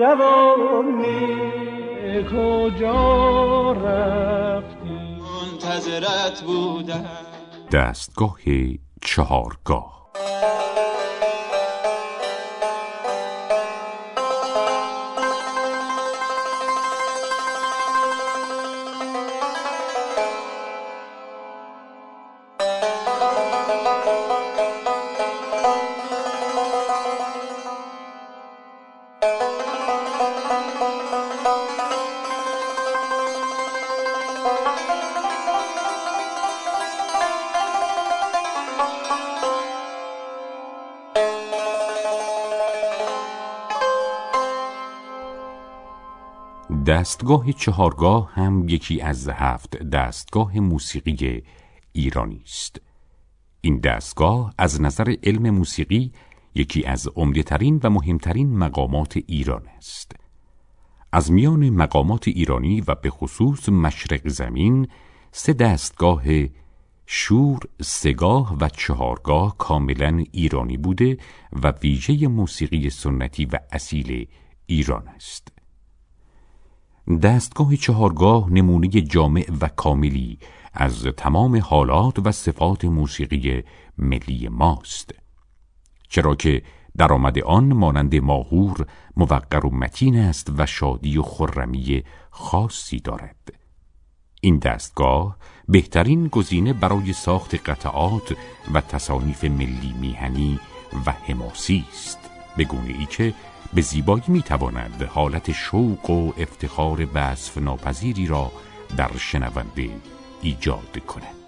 جوانی کجا رفتی؟ منتظرت بودم. دستگاه چهارگاه. دستگاه چهارگاه هم یکی از هفت دستگاه موسیقی ایرانی است. این دستگاه از نظر علم موسیقی یکی از عمدهترین و مهمترین مقامات ایران است. از میان مقامات ایرانی و به خصوص مشرق زمین سه دستگاه شور، سگاه و چهارگاه کاملا ایرانی بوده و ویژه موسیقی سنتی و اصیل ایران است. دستگاه چهارگاه نمونه جامع و کاملی از تمام حالات و صفات موسیقی ملی ماست. چرا که درآمد آن مانند ماهور موقر و متین است و شادی و خرمی خاصی دارد. این دستگاه بهترین گزینه برای ساخت قطعات و تصانیف ملی میهنی و حماسی است. به گونه ای که به زیبایی می‌تواند حالت شوق و افتخار وصف ناپذیری را در شنونده ایجاد کند.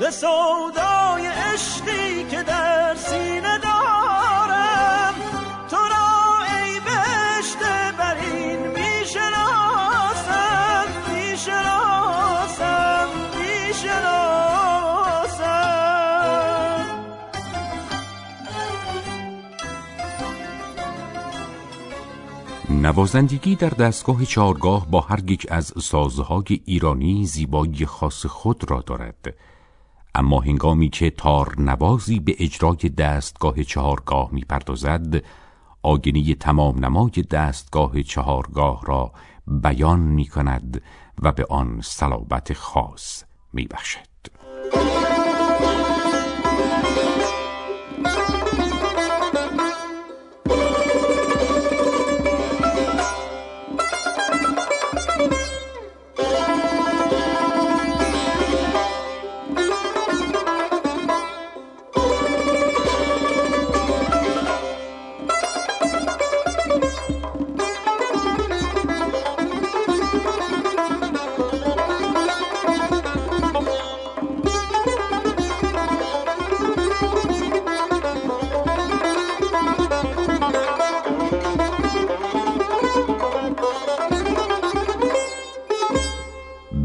به سودای عشقی که در سینه دارم. تو را ای بهشت بر این می‌شناسم می‌شناسم می‌شناسم. نوازندگی در دستگاه چهارگاه با هر یک از سازهای ایرانی زیبایی خاص خود را دارد. اما هنگامی که تار نوازی به اجرای دستگاه چهارگاه می‌پردازد آگنی تمام نمای دستگاه چهارگاه را بیان می کند و به آن صلابت خاص می بخشد.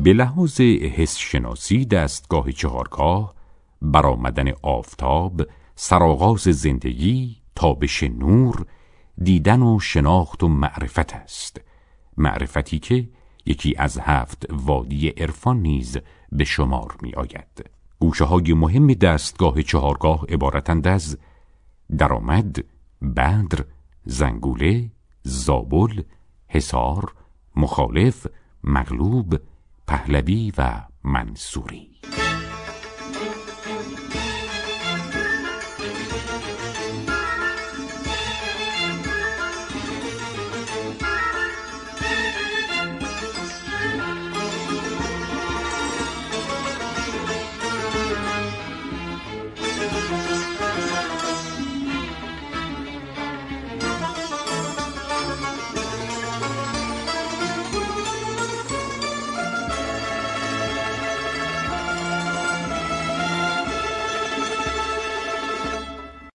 به لحاظ حس شناسی دستگاه چهارگاه برآمدن آفتاب سرآغاز زندگی تابش نور دیدن و شناخت و معرفت است. معرفتی که یکی از هفت وادی عرفان نیز به شمار می آید گوشه های مهم دستگاه چهارگاه عبارتند از درآمد بدر زنگوله زابل حصار مخالف مغلوب پهلوی و منصوری.